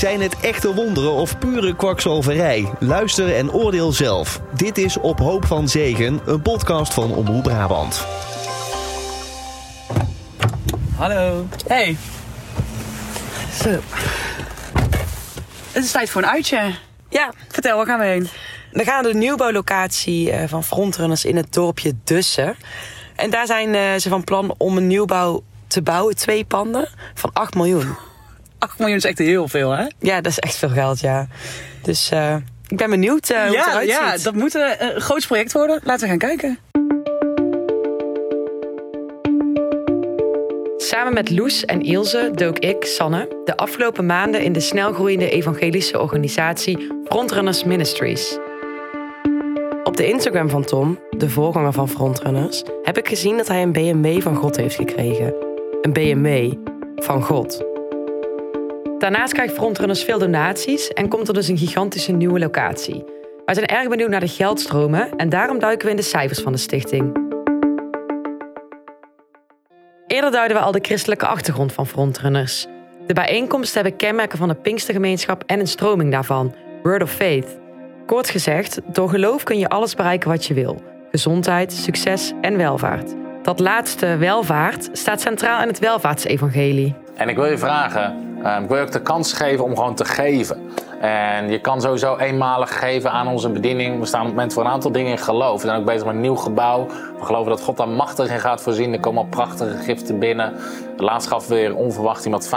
Zijn het echte wonderen of pure kwakzalverij? Luister en oordeel zelf. Dit is Op Hoop van Zegen, een podcast van Omroep Brabant. Hallo. Hey. Zo. Het is tijd voor een uitje. Ja, Vertel, waar gaan we heen? we gaan naar de nieuwbouwlocatie eh, van Frontrunners in het dorpje Dussen. En daar zijn eh, ze van plan om een nieuwbouw te bouwen, twee panden, van 8 miljoen. 8 miljoen is echt heel veel, hè? Ja, dat is echt veel geld, ja. Dus eh, ik ben benieuwd eh, hoe het ja, eruit ja, ziet. dat moet eh, een groot project worden. Laten we gaan kijken. Samen met Loes en Ilse dook ik, Sanne, de afgelopen maanden in de snelgroeiende evangelische organisatie Frontrunners Ministries. Op de Instagram van Tom, de voorganger van Frontrunners, heb ik gezien dat hij een BMW van God heeft gekregen. Een BMW van God. Daarnaast krijgt Frontrunners veel donaties en komt er dus een gigantische nieuwe locatie. Wij zijn erg benieuwd naar de geldstromen en daarom duiken we in de cijfers van de stichting. Eerder duiden we al de christelijke achtergrond van Frontrunners. De bijeenkomsten hebben kenmerken van de Pinkstergemeenschap en een stroming daarvan, Word of Faith. Kort gezegd, door geloof kun je alles bereiken wat je wil: gezondheid, succes en welvaart. Dat laatste, welvaart, staat centraal in het welvaartsevangelie. En ik wil je vragen, ik wil je ook de kans geven om gewoon te geven. En je kan sowieso eenmalig geven aan onze bediening. We staan op het moment voor een aantal dingen in geloof. We zijn ook bezig met een nieuw gebouw. We geloven dat God daar machtig in gaat voorzien. Er komen al prachtige giften binnen. Laatst gaf weer onverwacht iemand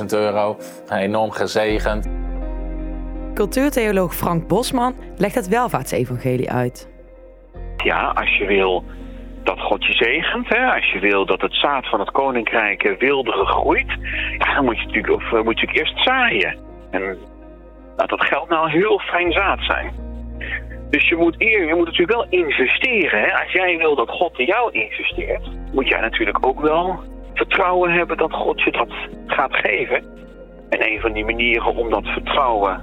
50.000 euro. Enorm gezegend. Cultuurtheoloog Frank Bosman legt het welvaartsevangelie uit. Ja, als je wil dat God je zegent, hè, als je wil dat het zaad van het koninkrijk wilderig groeit, dan moet je natuurlijk, of, eh, moet je eerst zaaien. En laat dat geld nou heel fijn zaad zijn. Dus je moet, eer, je moet natuurlijk wel investeren. Hè. Als jij wil dat God in jou investeert, moet jij natuurlijk ook wel vertrouwen hebben dat God je dat gaat geven. En een van die manieren om dat vertrouwen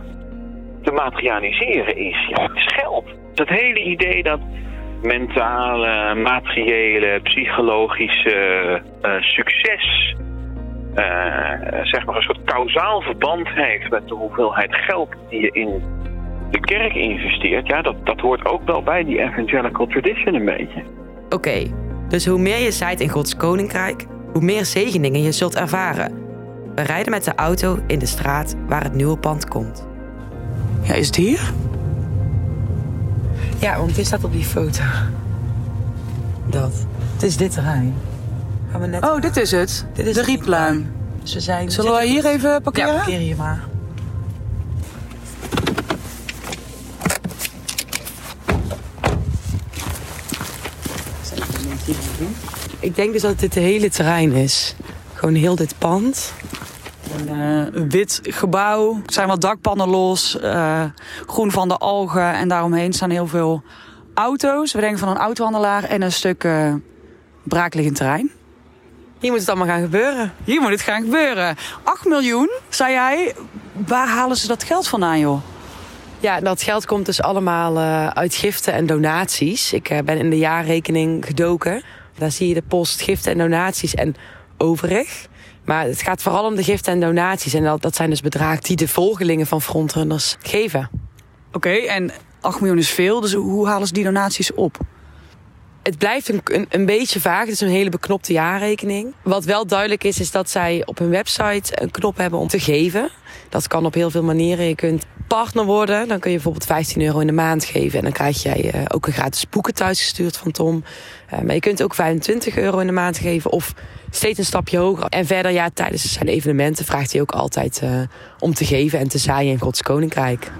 te materialiseren is, ja, is geld. Het hele idee dat mentale, materiële, psychologische eh, succes eh, zeg maar een soort kausaal verband heeft met de hoeveelheid geld die je in de kerk investeert, ja, dat, dat hoort ook wel bij die evangelical tradition een beetje. Oké, dus hoe meer je zaait in Gods koninkrijk, hoe meer zegeningen je zult ervaren. We rijden met de auto in de straat waar het nieuwe pand komt. Ja, is het hier? Ja, want dit staat op die foto. Dat. Het is dit terrein. Gaan we net... Oh, dit is het. Dit is de. Dus we zijn... Zullen wij hier even parkeren? Ja, parkeer hier maar. Ik denk dus dat dit het hele terrein is. Gewoon heel dit pand. Een eh, wit gebouw. Er zijn wat dakpannen los. eh, groen van de algen. En daaromheen staan heel veel auto's. We denken van een autohandelaar en een stuk eh braakliggend terrein. Hier moet het allemaal gaan gebeuren. Hier moet het gaan gebeuren. 8 miljoen, zei jij. Waar halen ze dat geld vandaan, joh? Ja, dat geld komt dus allemaal uit giften en donaties. Ik ben in de jaarrekening gedoken. Daar zie je de post giften en donaties en overig. Maar het gaat vooral om de giften en donaties. En dat, dat zijn dus bedragen die de volgelingen van frontrunners geven. Oké, en 8 miljoen is veel. Dus hoe halen ze die donaties op? Het blijft een, een, beetje vaag. Het is een hele beknopte jaarrekening. Wat wel duidelijk is, is dat zij op hun website een knop hebben om te geven. Dat kan op heel veel manieren. Je kunt partner worden. Dan kun je bijvoorbeeld 15 euro in de maand geven. En dan krijg jij eh, ook een gratis boeken thuisgestuurd van Tom. Eh, maar je kunt ook 25 euro in de maand geven. Of steeds een stapje hoger. En verder, ja, tijdens zijn evenementen vraagt hij ook altijd eh, om te geven en te zaaien in Gods Koninkrijk.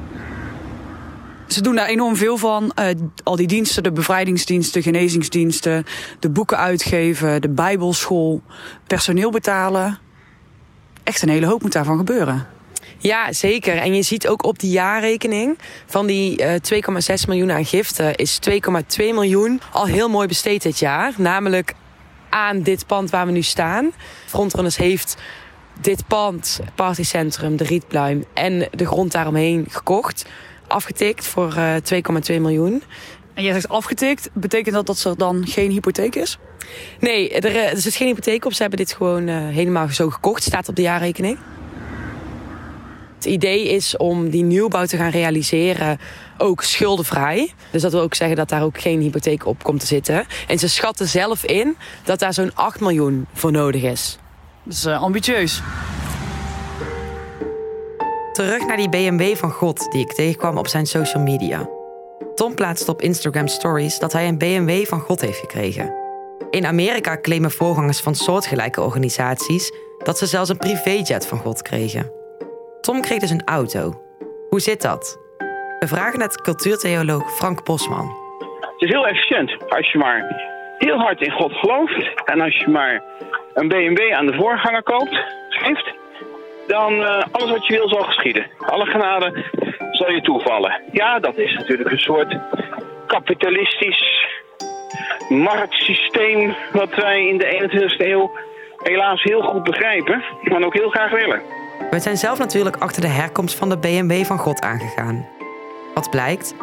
Ze doen daar enorm veel van. Eh, al die diensten, de bevrijdingsdiensten, genezingsdiensten, de boeken uitgeven, de bijbelschool, personeel betalen. Echt een hele hoop moet daarvan gebeuren. Ja, zeker. En je ziet ook op die jaarrekening van die eh, 2,6 miljoen aan giften is 2,2 miljoen al heel mooi besteed dit jaar. Namelijk aan dit pand waar we nu staan. Frontrunners heeft dit pand, partycentrum, de Rietpluim en de grond daaromheen gekocht. Afgetikt voor eh 2,2 miljoen. En jij zegt afgetikt, betekent dat dat er dan geen hypotheek is? Nee, er, eh, er zit geen hypotheek op. Ze hebben dit gewoon eh, helemaal zo gekocht. Staat op de jaarrekening. Het idee is om die nieuwbouw te gaan realiseren ook schuldenvrij. Dus dat wil ook zeggen dat daar ook geen hypotheek op komt te zitten. En ze schatten zelf in dat daar zo'n 8 miljoen voor nodig is. Dat is uh, ambitieus. Terug naar die BMW van God die ik tegenkwam op zijn social media. Tom plaatste op Instagram Stories dat hij een BMW van God heeft gekregen. In Amerika claimen voorgangers van soortgelijke organisaties dat ze zelfs een privéjet van God kregen. Tom kreeg dus een auto. Hoe zit dat? We vragen het cultuurtheoloog Frank Bosman. Het is heel efficiënt als je maar heel hard in God gelooft en als je maar een BMW aan de voorganger koopt, geeft, dan uh, alles wat je wil zal geschieden. Alle genade zal je toevallen. Ja, dat is natuurlijk een soort kapitalistisch marktsysteem wat wij in de 21ste eeuw helaas heel goed begrijpen, maar ook heel graag willen. We zijn zelf natuurlijk achter de herkomst van de BMW van God aangegaan. Wat blijkt?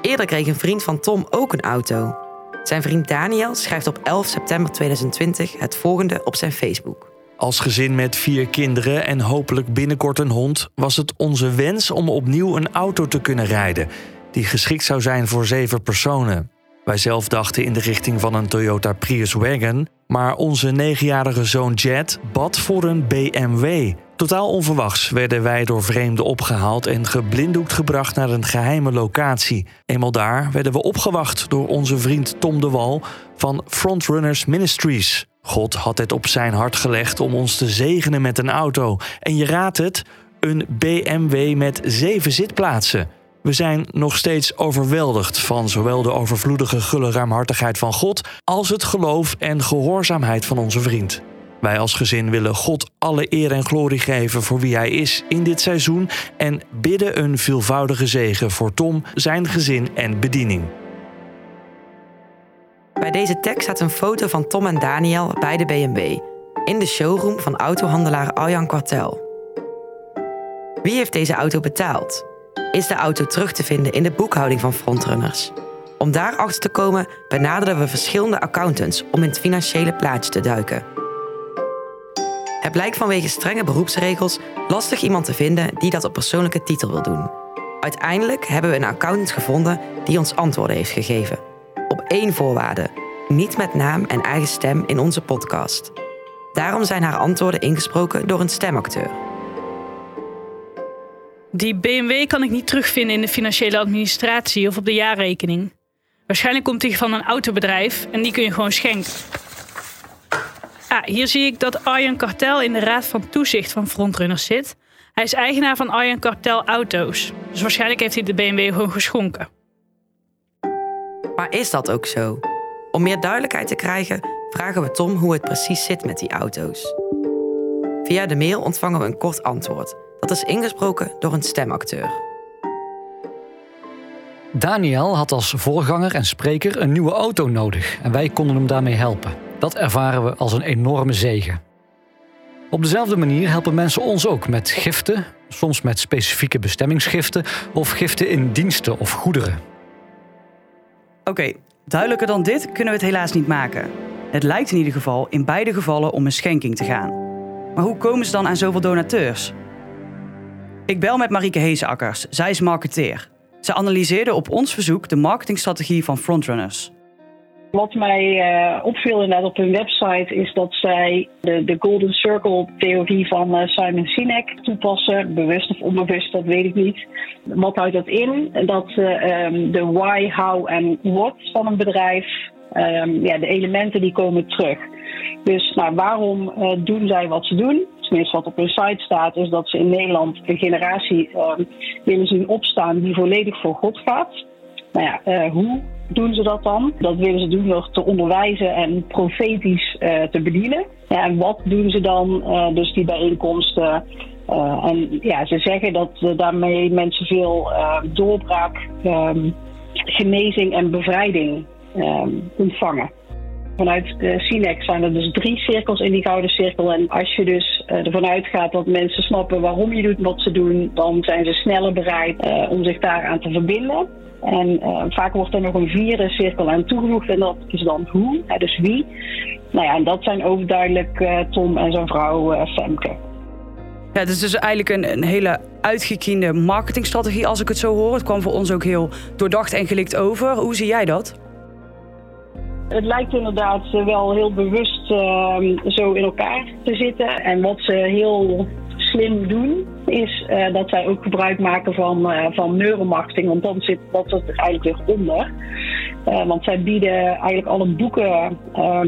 Eerder kreeg een vriend van Tom ook een auto. Zijn vriend Daniel schrijft op 11 september 2020 het volgende op zijn Facebook. Als gezin met vier kinderen en hopelijk binnenkort een hond, was het onze wens om opnieuw een auto te kunnen rijden, die geschikt zou zijn voor zeven personen. Wij zelf dachten in de richting van een Toyota Prius Wagon, maar onze negenjarige zoon Jet bad voor een BMW. Totaal onverwachts werden wij door vreemden opgehaald en geblinddoekt gebracht naar een geheime locatie. Eenmaal daar werden we opgewacht door onze vriend Tom de Wal van Frontrunners Ministries. God had het op zijn hart gelegd om ons te zegenen met een auto. En je raadt het, een BMW met zeven zitplaatsen. We zijn nog steeds overweldigd van zowel de overvloedige gulle ruimhartigheid van God als het geloof en gehoorzaamheid van onze vriend. Wij als gezin willen God alle eer en glorie geven voor wie hij is in dit seizoen en bidden een veelvoudige zegen voor Tom, zijn gezin en bediening. Bij deze tekst staat een foto van Tom en Daniel bij de BMW in de showroom van autohandelaar Aljan Kwartel. Wie heeft deze auto betaald? Is de auto terug te vinden in de boekhouding van Frontrunners? Om daarachter te komen benaderden we verschillende accountants om in het financiële plaatje te duiken. Het blijkt vanwege strenge beroepsregels lastig iemand te vinden die dat op persoonlijke titel wil doen. Uiteindelijk hebben we een accountant gevonden die ons antwoorden heeft gegeven. Op één voorwaarde: niet met naam en eigen stem in onze podcast. Daarom zijn haar antwoorden ingesproken door een stemacteur. Die BMW kan ik niet terugvinden in de financiële administratie of op de jaarrekening. Waarschijnlijk komt die van een autobedrijf en die kun je gewoon schenken. Ah, hier zie ik dat Arjen Kartel in de raad van toezicht van Frontrunners zit. Hij is eigenaar van Arjen Kartel Auto's. Dus waarschijnlijk heeft hij de BMW gewoon geschonken. Maar is dat ook zo? Om meer duidelijkheid te krijgen, vragen we Tom hoe het precies zit met die auto's. Via de mail ontvangen we een kort antwoord. Dat is ingesproken door een stemacteur. Daniel had als voorganger en spreker een nieuwe auto nodig en wij konden hem daarmee helpen. Dat ervaren we als een enorme zegen. Op dezelfde manier helpen mensen ons ook met giften, soms met specifieke bestemmingsgiften of giften in diensten of goederen. Oké, duidelijker dan dit kunnen we het helaas niet maken. Het lijkt in ieder geval in beide gevallen om een schenking te gaan. Maar hoe komen ze dan aan zoveel donateurs? Ik bel met Marieke Heesakkers, zij is marketeer. Ze analyseerde op ons verzoek de marketingstrategie van Frontrunners. Wat mij uh, opviel inderdaad op hun website is dat zij de, de Golden Circle theorie van uh, Simon Sinek toepassen. Bewust of onbewust, dat weet ik niet. Wat houdt dat in? Dat uh, um, de why, how en what van een bedrijf, um, ja, de elementen die komen terug. Dus nou, waarom doen zij wat ze doen? Tenminste, wat op hun site staat, is dat ze in Nederland een generatie willen zien opstaan die volledig voor God gaat. Nou ja, hoe doen ze dat dan? Dat willen ze doen door te onderwijzen en profetisch uh, te bedienen. Ja, en wat doen ze dan? Uh, dus die bijeenkomsten. En ja, ze zeggen dat daarmee mensen veel doorbraak, um, genezing en bevrijding um, ontvangen. Vanuit Sinek zijn er dus drie cirkels in die gouden cirkel. En als je dus uh, ervan uitgaat dat mensen snappen waarom je doet wat ze doen, dan zijn ze sneller bereid uh, om zich daaraan te verbinden. En uh, vaak wordt er nog een vierde cirkel aan toegevoegd en dat is dan hoe, dus wie. Nou ja, en dat zijn overduidelijk uh, Tom en zijn vrouw Femke. Ja, het is dus eigenlijk een, een hele uitgekiende marketingstrategie als ik het zo hoor. Het kwam voor ons ook heel doordacht en gelikt over. Hoe zie jij dat? Het lijkt inderdaad wel heel bewust uh, zo in elkaar te zitten. En wat ze heel slim doen, is uh, dat zij ook gebruik maken van, uh, van neuromarketing. Want dan zit dat er eigenlijk weer onder. Uh, want zij bieden eigenlijk alle boeken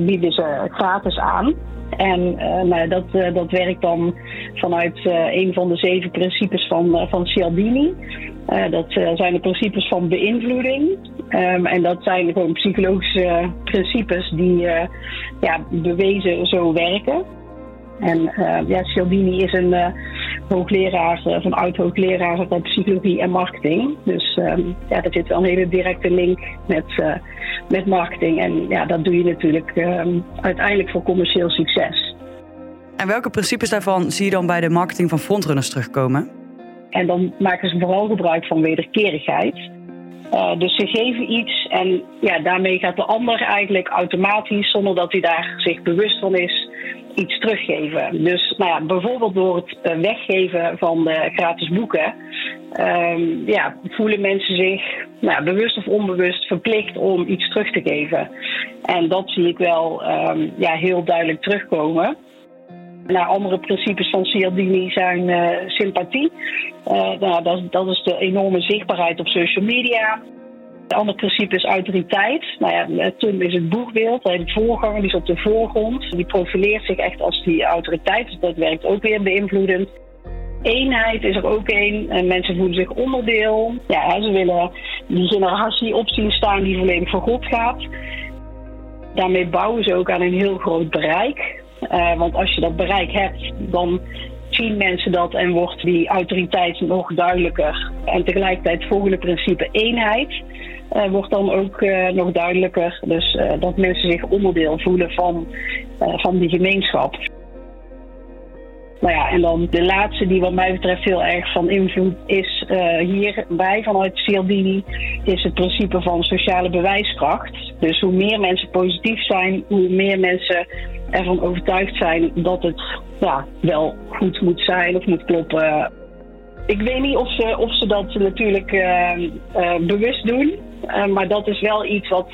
bieden ze gratis aan. En nou, dat, dat werkt dan vanuit een van de zeven principes van, van Cialdini. Dat zijn de principes van beïnvloeding. Um, en dat zijn gewoon psychologische principes die ja, bewezen zo werken. En ja, Cialdini is een hoogleraar, van oud-hoogleraar van psychologie en marketing. Dus um, ja, er zit wel een hele directe link met, met marketing. En ja, dat doe je natuurlijk um, uiteindelijk voor commercieel succes. En welke principes daarvan zie je dan bij de marketing van frontrunners terugkomen? En dan maken ze vooral gebruik van wederkerigheid. Uh, dus ze geven iets en ja, daarmee gaat de ander eigenlijk automatisch, zonder dat hij daar zich bewust van is, iets teruggeven. Dus nou ja, bijvoorbeeld door het eh, weggeven van de gratis boeken, um, ja, voelen mensen zich nou, bewust of onbewust verplicht om iets terug te geven. En dat zie ik wel um, ja, heel duidelijk terugkomen. Nou, andere principes van Cialdini zijn uh, sympathie. Uh, nou, dat, dat, is de enorme zichtbaarheid op social media. Het andere principe is autoriteit. Nou ja, Tum is het boegbeeld. De voorganger die is op de voorgrond. Die profileert zich echt als die autoriteit. Dus dat werkt ook weer beïnvloedend. Eenheid is er ook één. En mensen voelen zich onderdeel. Ja, ze willen die generatie op zien staan die volledig voor God gaat. Daarmee bouwen ze ook aan een heel groot bereik. Uh, want als je dat bereik hebt, dan zien mensen dat en wordt die autoriteit nog duidelijker. En tegelijkertijd het volgende principe eenheid uh, wordt dan ook uh, nog duidelijker. Dus dat mensen zich onderdeel voelen van, van die gemeenschap. Nou ja, en dan de laatste die wat mij betreft heel erg van invloed is hierbij vanuit Cialdini, is het principe van sociale bewijskracht. Dus hoe meer mensen positief zijn, hoe meer mensen ervan overtuigd zijn dat het ja, wel goed moet zijn of moet kloppen. Ik weet niet of ze, of ze dat natuurlijk bewust doen. Uh, maar dat is wel iets wat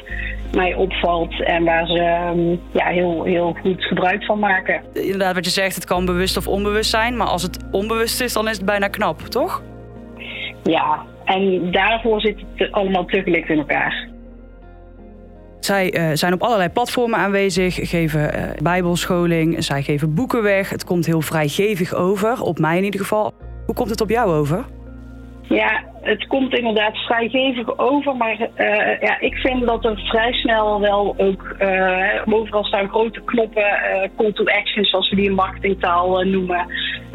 mij opvalt en waar ze um, ja, heel, heel goed gebruik van maken. Inderdaad, wat je zegt, het kan bewust of onbewust zijn. Maar als het onbewust is, dan is het bijna knap, toch? Ja, en daarvoor zit het allemaal tegelijk in elkaar. Zij uh, zijn op allerlei platformen aanwezig, geven uh, bijbelscholing, zij geven boeken weg. Het komt heel vrijgevig over, op mij in ieder geval. Hoe komt het op jou over? Ja, het komt inderdaad vrijgevig over, maar uh, ja, ik vind dat er vrij snel wel ook uh, overal staan grote knoppen, call to action, zoals we die in marketingtaal noemen,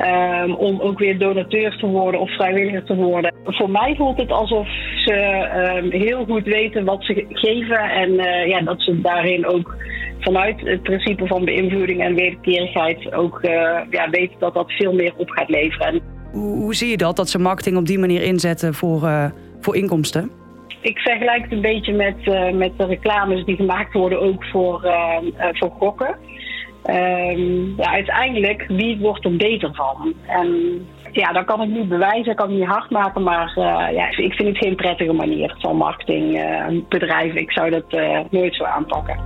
um, om ook weer donateur te worden of vrijwilliger te worden. Voor mij voelt het alsof ze um, heel goed weten wat ze geven en ja, dat ze daarin ook vanuit het principe van beïnvloeding en wederkerigheid ook ja, weten dat dat veel meer op gaat leveren. Hoe, hoe, zie je dat, dat ze marketing op die manier inzetten voor, uh, voor inkomsten? Ik vergelijk het een beetje met, met de reclames die gemaakt worden ook voor, voor gokken. Ehm, ja, uiteindelijk, wie wordt er beter van? En ja, dat kan ik niet bewijzen, kan ik niet hard maken, maar ja, ik vind het geen prettige manier van marketingbedrijven. ik zou dat nooit zo aanpakken.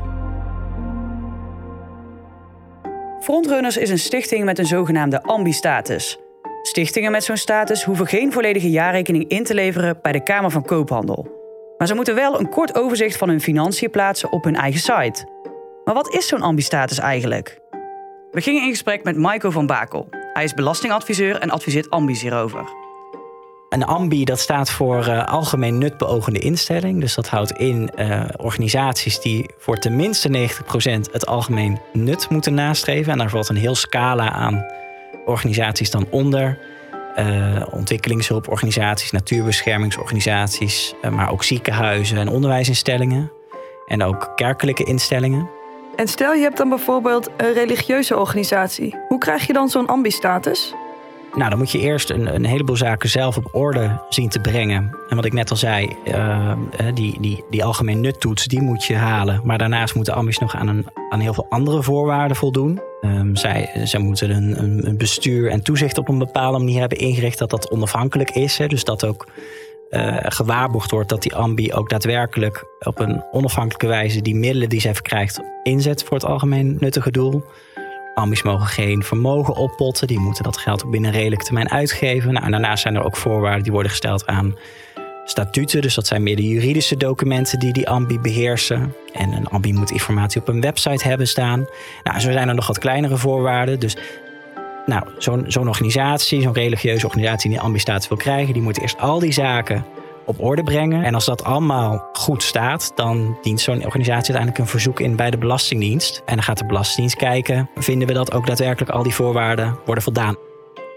Frontrunners is een stichting met een zogenaamde ambi-status. Stichtingen met zo'n status hoeven geen volledige jaarrekening in te leveren bij de Kamer van Koophandel. Maar ze moeten wel een kort overzicht van hun financiën plaatsen op hun eigen site. Maar wat is zo'n ambistatus eigenlijk? We gingen in gesprek met Maiko van Bakel. Hij is belastingadviseur en adviseert ambi's hierover. Een ambi dat staat voor uh, algemeen nutbeogende instelling. Dus dat houdt in uh, organisaties die voor tenminste 90% het algemeen nut moeten nastreven. En daar valt een heel scala aan organisaties dan onder. Uh, ontwikkelingshulporganisaties, natuurbeschermingsorganisaties, uh, maar ook ziekenhuizen en onderwijsinstellingen. En ook kerkelijke instellingen. En stel je hebt dan bijvoorbeeld een religieuze organisatie. Hoe krijg je dan zo'n ambi-status? Nou, dan moet je eerst een, een heleboel zaken zelf op orde zien te brengen. En wat ik net al zei, uh, die, die, die algemeen nuttoets, die moet je halen. Maar daarnaast moeten ambies nog aan, een, aan heel veel andere voorwaarden voldoen. Um, zij, zij moeten een, een, bestuur en toezicht op een bepaalde manier hebben ingericht dat dat onafhankelijk is. Hè, dus dat ook uh, gewaarborgd wordt dat die ambi ook daadwerkelijk op een onafhankelijke wijze die middelen die zij verkrijgt inzet voor het algemeen nuttige doel. Ambies mogen geen vermogen oppotten, die moeten dat geld ook binnen een redelijke termijn uitgeven. Nou, daarnaast zijn er ook voorwaarden die worden gesteld aan statuten, dus dat zijn meer de juridische documenten die die ambi beheersen. En een ambi moet informatie op een website hebben staan. Nou, zo zijn er nog wat kleinere voorwaarden. Dus nou, zo'n zo'n organisatie, zo'n religieuze organisatie die een ambi-status wil krijgen, die moet eerst al die zaken op orde brengen. En als dat allemaal goed staat, dan dient zo'n organisatie uiteindelijk een verzoek in bij de Belastingdienst. En dan gaat de Belastingdienst kijken, vinden we dat ook daadwerkelijk al die voorwaarden worden voldaan.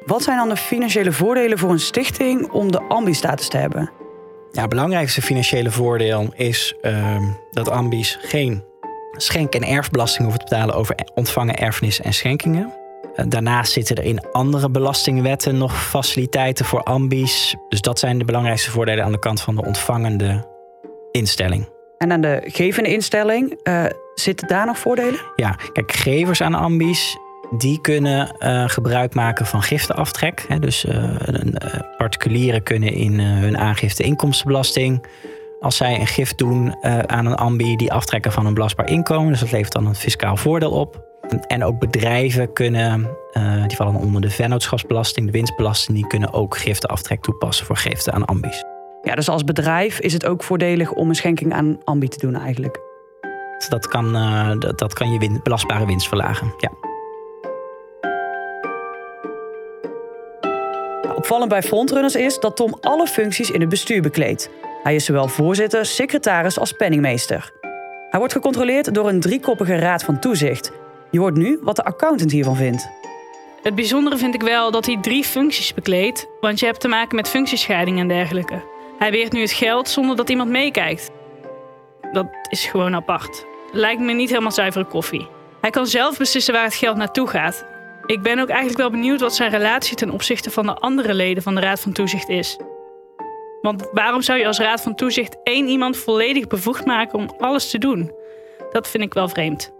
Wat zijn dan de financiële voordelen voor een stichting om de ambi-status te hebben? Ja, het belangrijkste financiële voordeel is uh, dat ambi's geen schenk- en erfbelasting hoeven te betalen over ontvangen erfenis en schenkingen. Eh, daarnaast zitten er in andere belastingwetten nog faciliteiten voor ambies. Dus dat zijn de belangrijkste voordelen aan de kant van de ontvangende instelling. En aan de gevende instelling, uh, zitten daar nog voordelen? Ja, kijk, gevers aan ambies die kunnen uh, gebruik maken van giftenaftrek. Hè, dus uh, particulieren kunnen in hun aangifte inkomstenbelasting. Als zij een gift doen aan een ambi, die aftrekken van een belastbaar inkomen. Dus dat levert dan een fiscaal voordeel op. En ook bedrijven kunnen, uh, die vallen onder de vennootschapsbelasting, de winstbelasting, die kunnen ook giftenaftrek toepassen voor giften aan ambies. Ja, dus als bedrijf is het ook voordelig om een schenking aan ambi te doen eigenlijk? Dat kan, uh, dat, dat, kan je win, belastbare winst verlagen, ja. Opvallend bij Frontrunners is dat Tom alle functies in het bestuur bekleedt. Hij is zowel voorzitter, secretaris als penningmeester. Hij wordt gecontroleerd door een driekoppige raad van toezicht, je hoort nu wat de accountant hiervan vindt. Het bijzondere vind ik wel dat hij drie functies bekleedt, want je hebt te maken met functiescheiding en dergelijke. Hij beheert nu het geld zonder dat iemand meekijkt. Dat is gewoon apart. Lijkt me niet helemaal zuivere koffie. Hij kan zelf beslissen waar het geld naartoe gaat. Ik ben ook eigenlijk wel benieuwd wat zijn relatie ten opzichte van de andere leden van de Raad van Toezicht is. Want waarom zou je als Raad van Toezicht één iemand volledig bevoegd maken om alles te doen? Dat vind ik wel vreemd.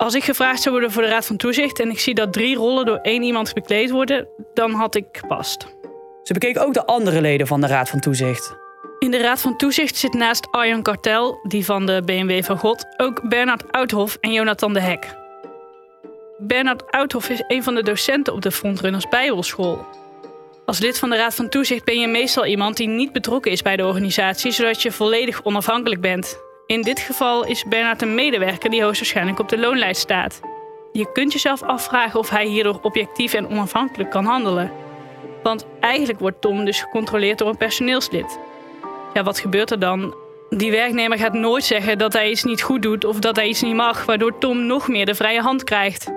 Als ik gevraagd zou worden voor de Raad van Toezicht en ik zie dat drie rollen door één iemand bekleed worden, dan had ik gepast. Ze bekeken ook de andere leden van de Raad van Toezicht. In de Raad van Toezicht zit naast Arjan Kartel, die van de BMW van God, ook Bernard Oudhof en Jonathan de Hek. Bernard Oudhof is een van de docenten op de Frontrunners Bijbelschool. Als lid van de Raad van Toezicht ben je meestal iemand die niet betrokken is bij de organisatie, zodat je volledig onafhankelijk bent. In dit geval is Bernard een medewerker die hoogstwaarschijnlijk op de loonlijst staat. Je kunt jezelf afvragen of hij hierdoor objectief en onafhankelijk kan handelen. Want eigenlijk wordt Tom dus gecontroleerd door een personeelslid. Ja, wat gebeurt er dan? Die werknemer gaat nooit zeggen dat hij iets niet goed doet of dat hij iets niet mag, waardoor Tom nog meer de vrije hand krijgt.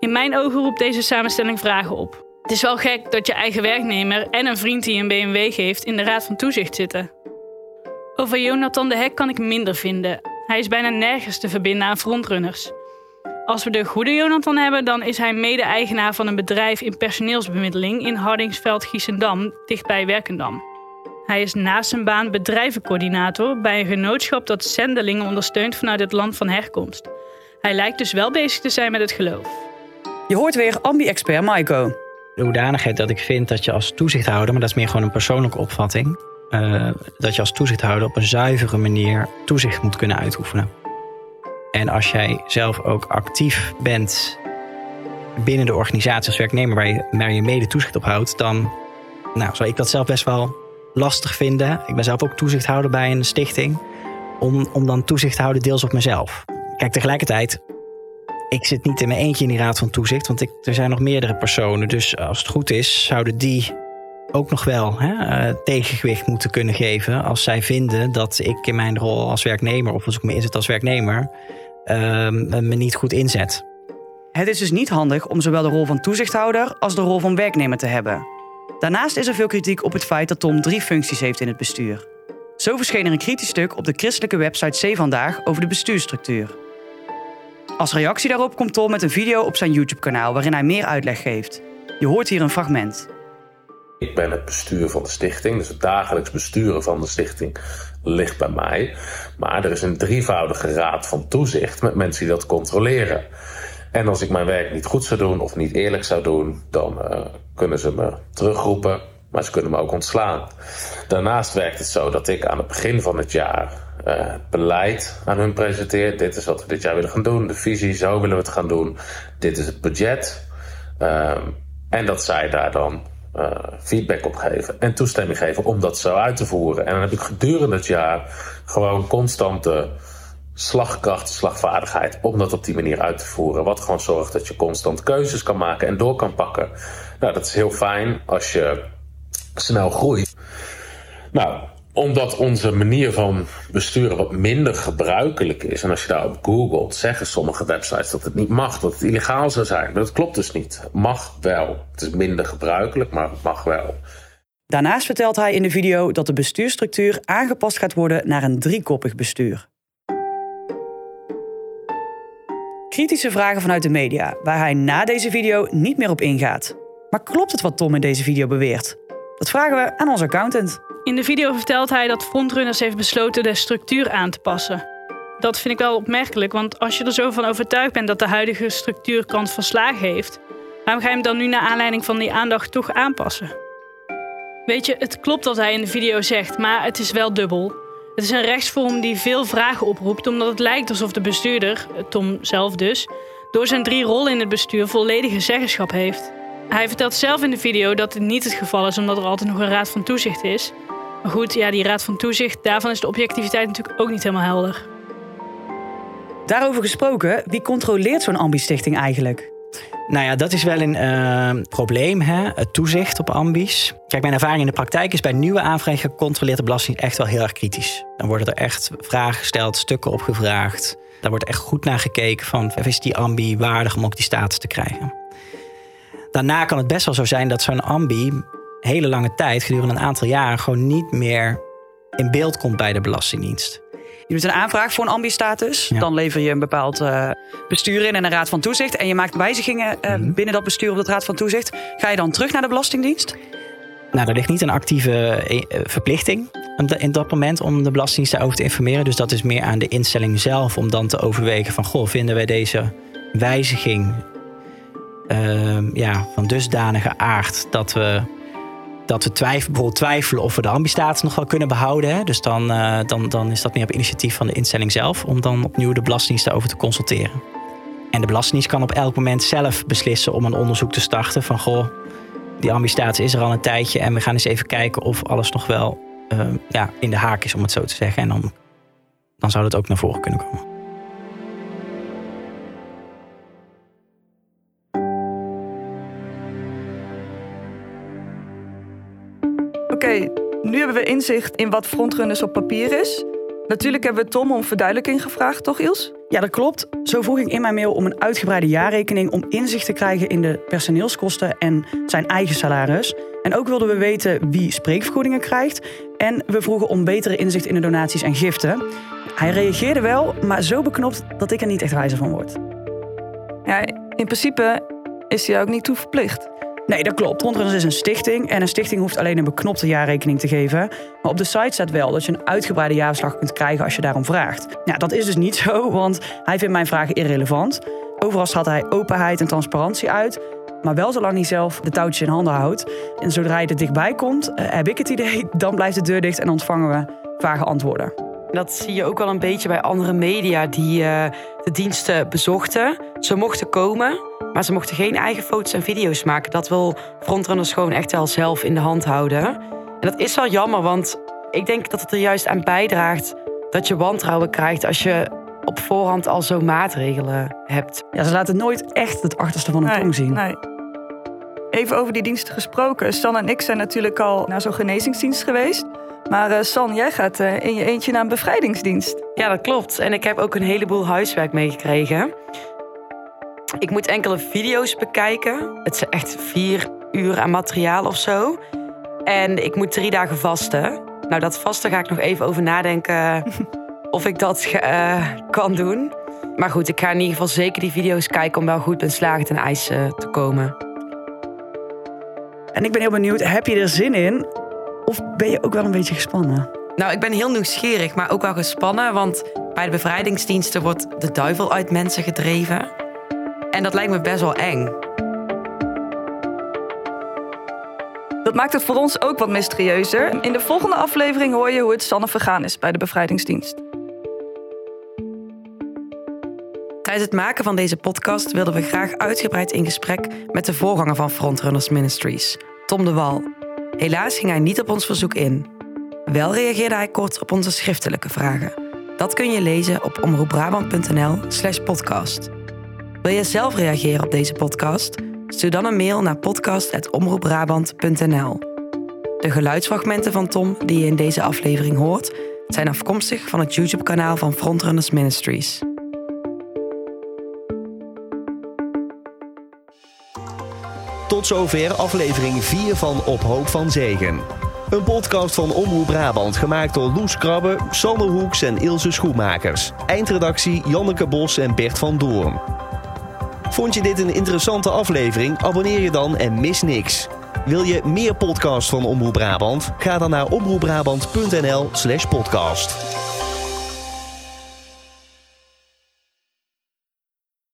In mijn ogen roept deze samenstelling vragen op. Het is wel gek dat je eigen werknemer en een vriend die een BMW geeft in de raad van toezicht zitten. Over Jonathan de Hek kan ik minder vinden. Hij is bijna nergens te verbinden aan frontrunners. Als we de goede Jonathan hebben, dan is hij mede-eigenaar van een bedrijf in personeelsbemiddeling in Hardingsveld-Giessendam, dichtbij Werkendam. Hij is naast zijn baan bedrijvencoördinator bij een genootschap dat zendelingen ondersteunt vanuit het land van herkomst. Hij lijkt dus wel bezig te zijn met het geloof. Je hoort weer ambi-expert Maiko. De hoedanigheid dat ik vind dat je als toezichthouder, maar dat is meer gewoon een persoonlijke opvatting, uh, dat je als toezichthouder op een zuivere manier toezicht moet kunnen uitoefenen. En als jij zelf ook actief bent binnen de organisatie als werknemer waar je, waar je mede toezicht op houdt, dan nou, zou ik dat zelf best wel lastig vinden. Ik ben zelf ook toezichthouder bij een stichting. Om, om dan toezicht te houden deels op mezelf. Kijk, tegelijkertijd, ik zit niet in mijn eentje in die raad van toezicht, want er zijn nog meerdere personen. Dus als het goed is, zouden die ook nog wel hè, uh, tegengewicht moeten kunnen geven als zij vinden dat ik in mijn rol als werknemer, of als ik me inzet als werknemer, uh, me niet goed inzet. Het is dus niet handig om zowel de rol van toezichthouder als de rol van werknemer te hebben. Daarnaast is er veel kritiek op het feit dat Tom drie functies heeft in het bestuur. Zo verscheen er een kritisch stuk op de christelijke website C Vandaag over de bestuurstructuur. Als reactie daarop komt Tom met een video op zijn YouTube-kanaal waarin hij meer uitleg geeft. Je hoort hier een fragment. Ik ben het bestuur van de stichting, dus het dagelijks besturen van de stichting ligt bij mij. Maar er is een drievoudige raad van toezicht met mensen die dat controleren. En als ik mijn werk niet goed zou doen of niet eerlijk zou doen, dan uh, kunnen ze me terugroepen, maar ze kunnen me ook ontslaan. Daarnaast werkt het zo dat ik aan het begin van het jaar uh, beleid aan hun presenteer. Dit is wat we dit jaar willen gaan doen, de visie, zo willen we het gaan doen. Dit is het budget. Uh, en dat zij daar dan uh, feedback op geven en toestemming geven om dat zo uit te voeren. En dan heb ik gedurende het jaar gewoon constante slagkracht, slagvaardigheid om dat op die manier uit te voeren. Wat gewoon zorgt dat je constant keuzes kan maken en door kan pakken. Nou, dat is heel fijn als je snel groeit. Nou, omdat onze manier van besturen wat minder gebruikelijk is. En als je daarop googelt, zeggen sommige websites dat het niet mag, dat het illegaal zou zijn. Dat klopt dus niet. Mag wel. Het is minder gebruikelijk, maar het mag wel. Daarnaast vertelt hij in de video dat de bestuurstructuur aangepast gaat worden naar een driekoppig bestuur. Kritische vragen vanuit de media, waar hij na deze video niet meer op ingaat. Maar klopt het wat Tom in deze video beweert? Dat vragen we aan onze accountant. In de video vertelt hij dat Frontrunners heeft besloten de structuur aan te passen. Dat vind ik wel opmerkelijk, want als je er zo van overtuigd bent dat de huidige structuur kans van slagen heeft, waarom ga je hem dan nu naar aanleiding van die aandacht toch aanpassen? Weet je, het klopt wat hij in de video zegt, maar het is wel dubbel. Het is een rechtsvorm die veel vragen oproept, omdat het lijkt alsof de bestuurder, Tom zelf dus, door zijn drie rollen in het bestuur volledige zeggenschap heeft. Hij vertelt zelf in de video dat dit niet het geval is, omdat er altijd nog een raad van toezicht is. Maar goed, ja, die raad van toezicht, daarvan is de objectiviteit natuurlijk ook niet helemaal helder. Daarover gesproken, wie controleert zo'n ambi-stichting eigenlijk? Nou ja, dat is wel een uh, probleem, hè? het toezicht op ambies. Kijk, mijn ervaring in de praktijk is bij nieuwe aanvragen gecontroleerde belasting echt wel heel erg kritisch. Dan worden er echt vragen gesteld, stukken opgevraagd. Daar wordt echt goed naar gekeken van, is die ambi waardig om ook die status te krijgen? Daarna kan het best wel zo zijn dat zo'n ambi hele lange tijd, gedurende een aantal jaren, gewoon niet meer in beeld komt bij de Belastingdienst. Je doet een aanvraag voor een ambi-status. Dan lever je een bepaald uh, bestuur in en een raad van toezicht. En je maakt wijzigingen uh, binnen dat bestuur of dat raad van toezicht. Ga je dan terug naar de Belastingdienst? Nou, er ligt niet een actieve verplichting in dat moment om de Belastingdienst daarover te informeren. Dus dat is meer aan de instelling zelf om dan te overwegen van... goh, vinden wij deze wijziging uh, ja, van dusdanige aard dat we dat we twijfelen, bijvoorbeeld twijfelen of we de ambistatus nog wel kunnen behouden. Hè? Dus dan, uh, dan, dan is dat meer op initiatief van de instelling zelf om dan opnieuw de Belastingdienst daarover te consulteren. En de Belastingdienst kan op elk moment zelf beslissen om een onderzoek te starten van goh, die ambistatus is er al een tijdje en we gaan eens even kijken of alles nog wel uh, ja, in de haak is, om het zo te zeggen. En dan, dan zou dat ook naar voren kunnen komen. Oké, nu hebben we inzicht in wat frontrunners op papier is. Natuurlijk hebben we Tom om verduidelijking gevraagd, toch Ils? Ja, dat klopt. Zo vroeg ik in mijn mail om een uitgebreide jaarrekening om inzicht te krijgen in de personeelskosten en zijn eigen salaris. En ook wilden we weten wie spreekvergoedingen krijgt. En we vroegen om betere inzicht in de donaties en giften. Hij reageerde wel, maar zo beknopt dat ik er niet echt wijzer van word. Ja, in principe is hij ook niet toe verplicht. Nee, dat klopt. Rondrunners is een stichting en een stichting hoeft alleen een beknopte jaarrekening te geven. Maar op de site staat wel dat je een uitgebreide jaarverslag kunt krijgen als je daarom vraagt. Ja, dat is dus niet zo, want hij vindt mijn vragen irrelevant. Overal had hij openheid en transparantie uit, maar wel zolang hij zelf de touwtjes in handen houdt. En zodra je er dichtbij komt, eh, heb ik het idee, dan blijft de deur dicht en ontvangen we vage antwoorden. Dat zie je ook wel een beetje bij andere media die uh, de diensten bezochten. Ze mochten komen, maar ze mochten geen eigen foto's en video's maken. Dat wil frontrunners gewoon echt wel zelf in de hand houden. En dat is wel jammer, want ik denk dat het er juist aan bijdraagt dat je wantrouwen krijgt als je op voorhand al zo maatregelen hebt. Ja, ze laten nooit echt het achterste van hun nee, tong zien. Nee. Even over die diensten gesproken. Stan en ik zijn natuurlijk al naar zo'n genezingsdienst geweest. Maar uh, San, jij gaat uh, in je eentje naar een bevrijdingsdienst. Ja, dat klopt. En ik heb ook een heleboel huiswerk meegekregen. Ik moet enkele video's bekijken. Het is echt vier uur aan materiaal of zo. En ik moet drie dagen vasten. Nou, dat vasten ga ik nog even over nadenken of ik dat uh, kan doen. Maar goed, ik ga in ieder geval zeker die video's kijken om wel goed ben slagen ten ijs te komen. En ik ben heel benieuwd, heb je er zin in? Of ben je ook wel een beetje gespannen? Nou, ik ben heel nieuwsgierig, maar ook wel gespannen. Want bij de bevrijdingsdiensten wordt de duivel uit mensen gedreven. En dat lijkt me best wel eng. Dat maakt het voor ons ook wat mysterieuzer. In de volgende aflevering hoor je hoe het Sanne vergaan is bij de bevrijdingsdienst. Tijdens het maken van deze podcast wilden we graag uitgebreid in gesprek met de voorganger van Frontrunners Ministries, Tom de Wal. Helaas ging hij niet op ons verzoek in. Wel reageerde hij kort op onze schriftelijke vragen. Dat kun je lezen op omroepbrabant.nl/slash podcast. Wil je zelf reageren op deze podcast? Stuur dan een mail naar podcast.omroepbrabant.nl. De geluidsfragmenten van Tom die je in deze aflevering hoort, zijn afkomstig van het YouTube-kanaal van Frontrunners Ministries. Tot zover aflevering 4 van Op Hoop van Zegen. Een podcast van Omroep Brabant gemaakt door Loes Krabbe, Sander Hoeks en Ilse Schoenmakers. Eindredactie Janneke Bos en Bert van Doorn. Vond je dit een interessante aflevering? Abonneer je dan en mis niks. Wil je meer podcasts van Omroep Brabant? Ga dan naar omroepbrabant.nl slash podcast.